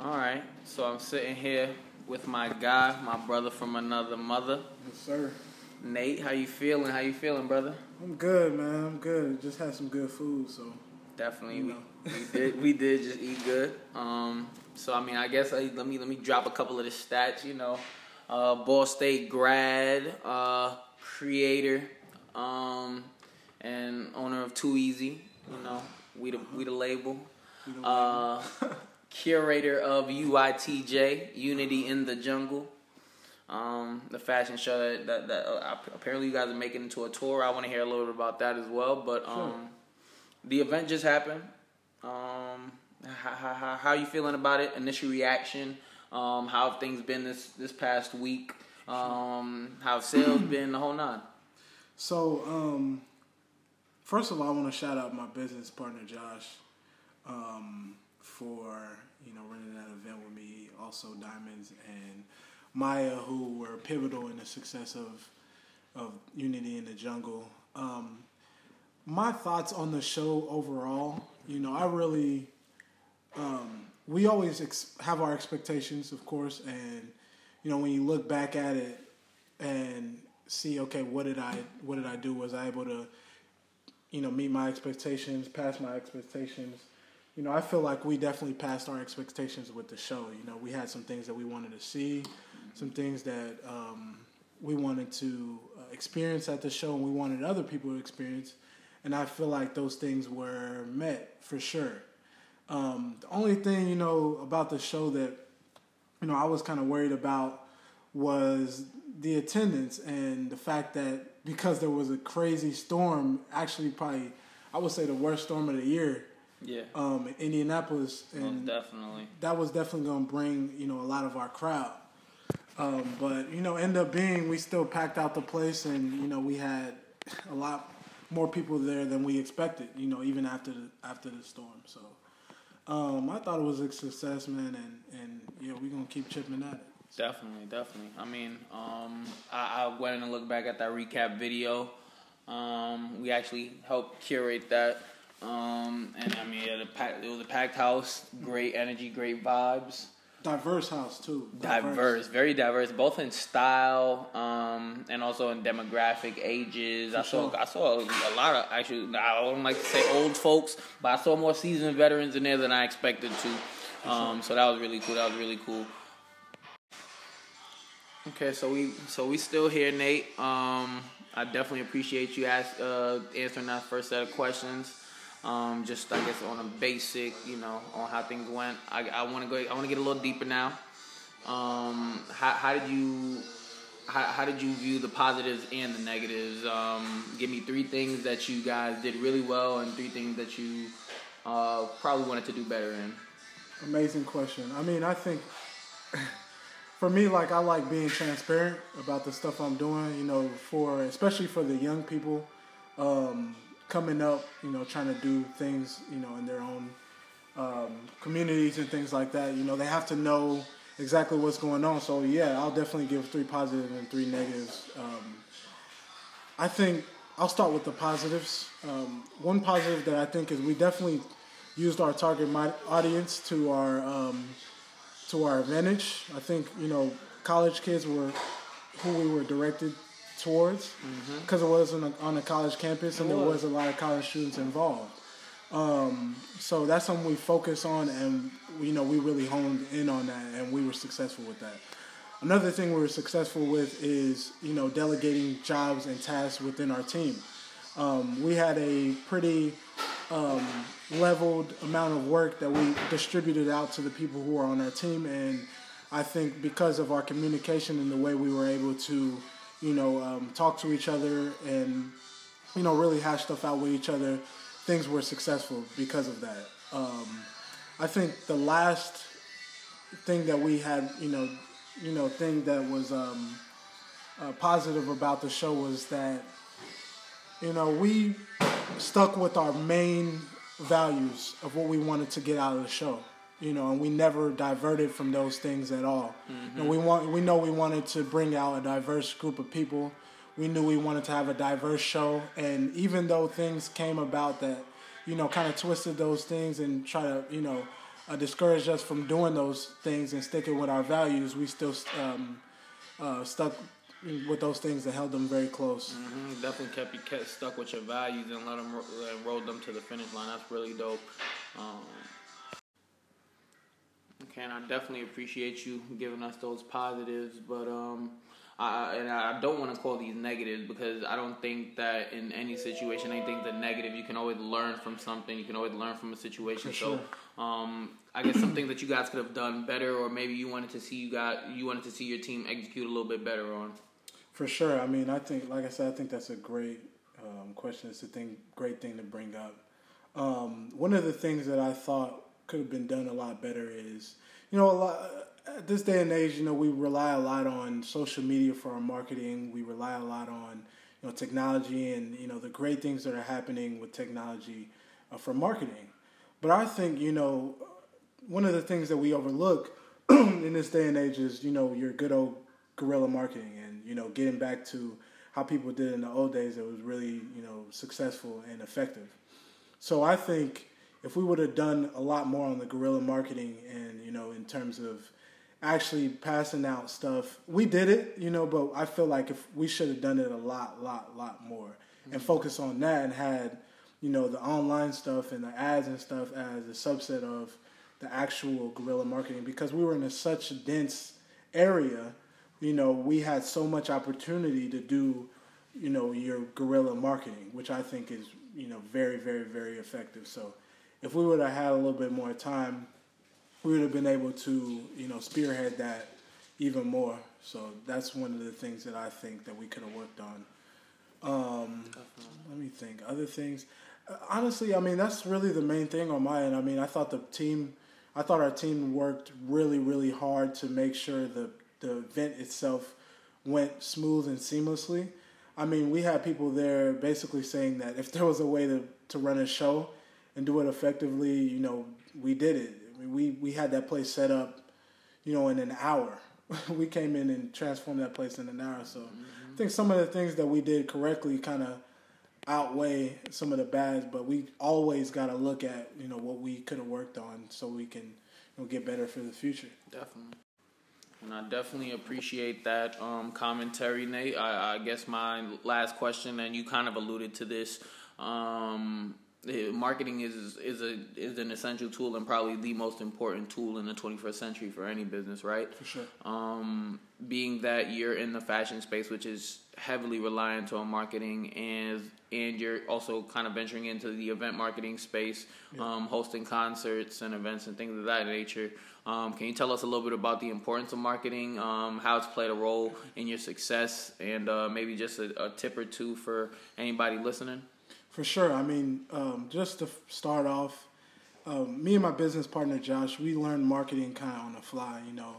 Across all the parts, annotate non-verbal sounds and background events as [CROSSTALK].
All right. So I'm sitting here with my guy, my brother from another mother, Yes, sir. Nate. How you feeling? How you feeling, brother? I'm good, man. I'm good. Just had some good food, so Definitely, You we, know. we did we did just eat good. Um, so I mean, I guess uh, let me let me drop a couple of the stats. You know, uh, Ball State grad, uh, creator, um, and owner of Too Easy. You know, we the we the label. Uh, [LAUGHS] curator of UITJ, Unity in the Jungle. Um, the fashion show that, that, that uh, apparently you guys are making into a tour. I want to hear a little bit about that as well. But um, Sure. the event just happened. Um, how, how, how, how you feeling about it? Initial reaction? Um, how have things been this this past week? Um, how have sales [CLEARS THROAT] been? The whole nine. So, um, first of all, I want to shout out my business partner Josh um, for you know running that event with me. Also, Diamonds and Maya, who were pivotal in the success of of Unity in the Jungle. Um, my thoughts on the show overall, you know, I really, um, we always ex- have our expectations, of course, and you know, when you look back at it and see, okay, what did I, what did I do? Was I able to, you know, meet my expectations, pass my expectations? You know, I feel like we definitely passed our expectations with the show. You know, we had some things that we wanted to see, some things that um, we wanted to uh, experience at the show, and we wanted other people to experience. And I feel like those things were met for sure. Um, the only thing you know about the show that you know I was kind of worried about was the attendance and the fact that because there was a crazy storm, actually probably I would say the worst storm of the year Yeah, um, in Indianapolis, and definitely. that was definitely going to bring you know a lot of our crowd. Um, but you know, end up being we still packed out the place, and you know we had a lot more people there than we expected. You know, even after the after the storm. So um, I thought it was a success, man, and and yeah, we're gonna keep chipping at it. Definitely, definitely. I mean, um, I, I went and looked back at that recap video. Um, we actually helped curate that. Um, and I mean, pack, it was a packed house, great energy, great vibes, Diverse house too. diverse, very diverse, both in style um, and also in demographic, ages. I saw, sure. I saw a lot of actually. I don't like to say old folks, but I saw more seasoned veterans in there than I expected to. Um, so that was really cool. That was really cool. Okay, so we so we still here, Nate. Um, I definitely appreciate you ask, uh, answering that first set of questions. Um, just I guess on a basic, you know, on how things went. I, I want to go. I want to get a little deeper now. Um, how, how did you how, how did you view the positives and the negatives? Um, give me three things that you guys did really well and three things that you uh, probably wanted to do better in. Amazing question. I mean, I think [LAUGHS] for me, like I like being transparent about the stuff I'm doing. You know, for especially for the young people um, coming up, you know, trying to do things, you know, in their own um, communities and things like that. You know, they have to know exactly what's going on. So yeah, I'll definitely give three positives and three negatives. Um, I think I'll start with the positives. Um, one positive that I think is we definitely used our target audience to our um, to our advantage. I think you know college kids were who we were directed towards because it was on a, on a college campus and there was. was a lot of college students involved. Um, so that's something we focus on, and you know we really honed in on that, and we were successful with that. Another thing we were successful with is you know delegating jobs and tasks within our team. Um, we had a pretty um, leveled amount of work that we distributed out to the people who are on our team, and I think because of our communication and the way we were able to, you know, um, talk to each other and you know really hash stuff out with each other, things were successful because of that. Um, I think the last thing that we had, you know, you know, thing that was um, uh, positive about the show was that, you know, we stuck with our main values of what we wanted to get out of the show. You know, and we never diverted from those things at all. You know, we want, we know we wanted to bring out a diverse group of people. We knew we wanted to have a diverse show, and even though things came about that, you know, kind of twisted those things and try to, you know, uh, discouraged us from doing those things and sticking with our values, we still um, uh, stuck with those things that held them very close. Mm-hmm. Definitely kept you kept stuck with your values and let them and rode them to the finish line. That's really dope. Um, and I definitely appreciate you giving us those positives, but um. I, and I don't want to call these negatives because I don't think that in any situation anything's a negative. You can always learn from something. You can always learn from a situation. Sure. So, um, I guess something that you guys could have done better, or maybe you wanted to see you got you wanted to see your team execute a little bit better on. For sure. I mean, I think, like I said, I think that's a great um, question. It's a thing, great thing to bring up. Um, one of the things that I thought could have been done a lot better is, you know, a lot at this day and age, you know, we rely a lot on social media for our marketing. We rely a lot on, you know, technology and you know the great things that are happening with technology uh, for marketing. But I think you know one of the things that we overlook [CLEARS THROAT] in this day and age is you know your good old guerrilla marketing and you know getting back to how people did in the old days that was really you know successful and effective. So I think if we would have done a lot more on the guerrilla marketing and you know in terms of actually passing out stuff. We did it, you know, but I feel like if we should have done it a lot, lot, lot more mm-hmm. and focus on that and had, you know, the online stuff and the ads and stuff as a subset of the actual guerrilla marketing because we were in a, such a dense area, you know, we had so much opportunity to do, you know, your guerrilla marketing, which I think is, you know, very, very, very effective. So if we would have had a little bit more time, we would have been able to, you know, spearhead that even more. So that's one of the things that I think that we could have worked on. Um, let me think. Other things, honestly, I mean, that's really the main thing on my end. I mean, I thought the team, I thought our team worked really, really hard to make sure the the event itself went smooth and seamlessly. I mean, we had people there basically saying that if there was a way to, to run a show and do it effectively, you know, we did it. I mean, we we had that place set up, you know, in an hour. [LAUGHS] we came in and transformed that place in an hour. So mm-hmm. I think some of the things that we did correctly kind of outweigh some of the bads, but we always got to look at you know what we could have worked on so we can you know, get better for the future. Definitely. And I definitely appreciate that um, commentary, Nate. I, I, guess my last question, and you kind of alluded to this. Um, marketing is is a is an essential tool and probably the most important tool in the 21st century for any business, right? For sure. Um, being that you're in the fashion space, which is heavily reliant on marketing, and and you're also kind of venturing into the event marketing space, yeah. um, hosting concerts and events and things of that nature. Um, can you tell us a little bit about the importance of marketing, um, how it's played a role in your success, and uh, maybe just a, a tip or two for anybody listening? For sure. I mean, um, just to start off, um, me and my business partner Josh, we learned marketing kind of on the fly. You know,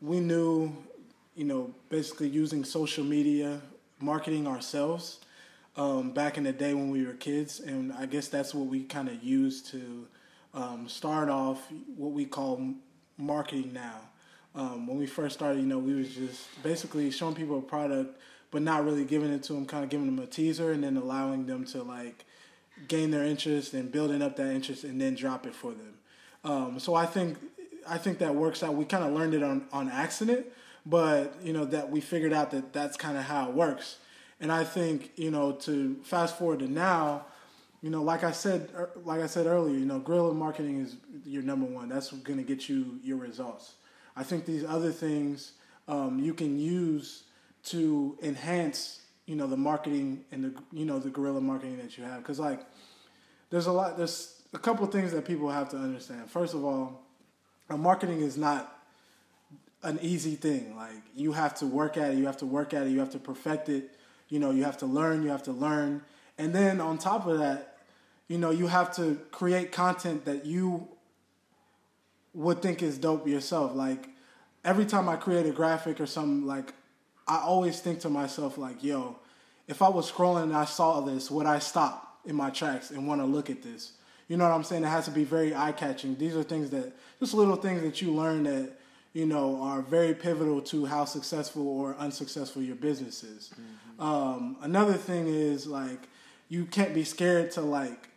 we knew, you know, basically using social media, marketing ourselves um, back in the day when we were kids, and I guess that's what we kind of used to um, start off what we call marketing now. Um, when we first started, you know, we was just basically showing people a product but not really giving it to them, kind of giving them a teaser and then allowing them to like gain their interest and building up that interest and then drop it for them. Um, so I think I think that works out. We kind of learned it on on accident, but you know that we figured out that that's kind of how it works. And I think you know to fast forward to now, you know, like I said, er, like I said earlier, you know, guerrilla marketing is your number one. That's going to get you your results. I think these other things um, you can use to enhance you know the marketing and the you know the guerrilla marketing that you have. Because like there's a lot there's a couple things that people have to understand. First of all marketing is not an easy thing. Like you have to work at it you have to work at it you have to perfect it. You know you have to learn you have to learn. And then on top of that you know you have to create content that you would think is dope yourself. Like every time i create a graphic or something like I always think to myself like, yo, if I was scrolling and I saw this, would I stop in my tracks and want to look at this? You know what I'm saying? It has to be very eye catching. These are things that just little things that you learn that you know are very pivotal to how successful or unsuccessful your business is. Mm-hmm. Um, another thing is like you can't be scared to like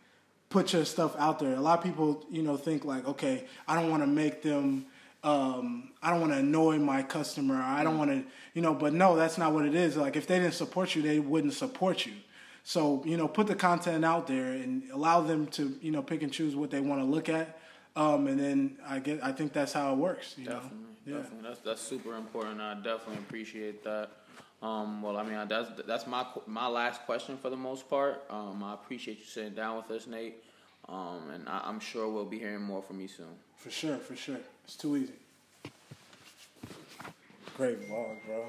put your stuff out there. A lot of people, you know, think like, okay, I don't want to make them. Um, I don't want to annoy my customer. I don't want to, you know, but no, that's not what it is. Like if they didn't support you, they wouldn't support you. So you know, put the content out there and allow them to you know pick and choose what they want to look at, um, and then I get I think that's how it works. You definitely, know? yeah. definitely. That's that's super important. I definitely appreciate that. Um, well, I mean, that's that's my my last question for the most part. Um, I appreciate you sitting down with us, Nate, um, and I, am sure we'll be hearing more from you soon. For sure, for sure. It's too easy. Great vlog, bro.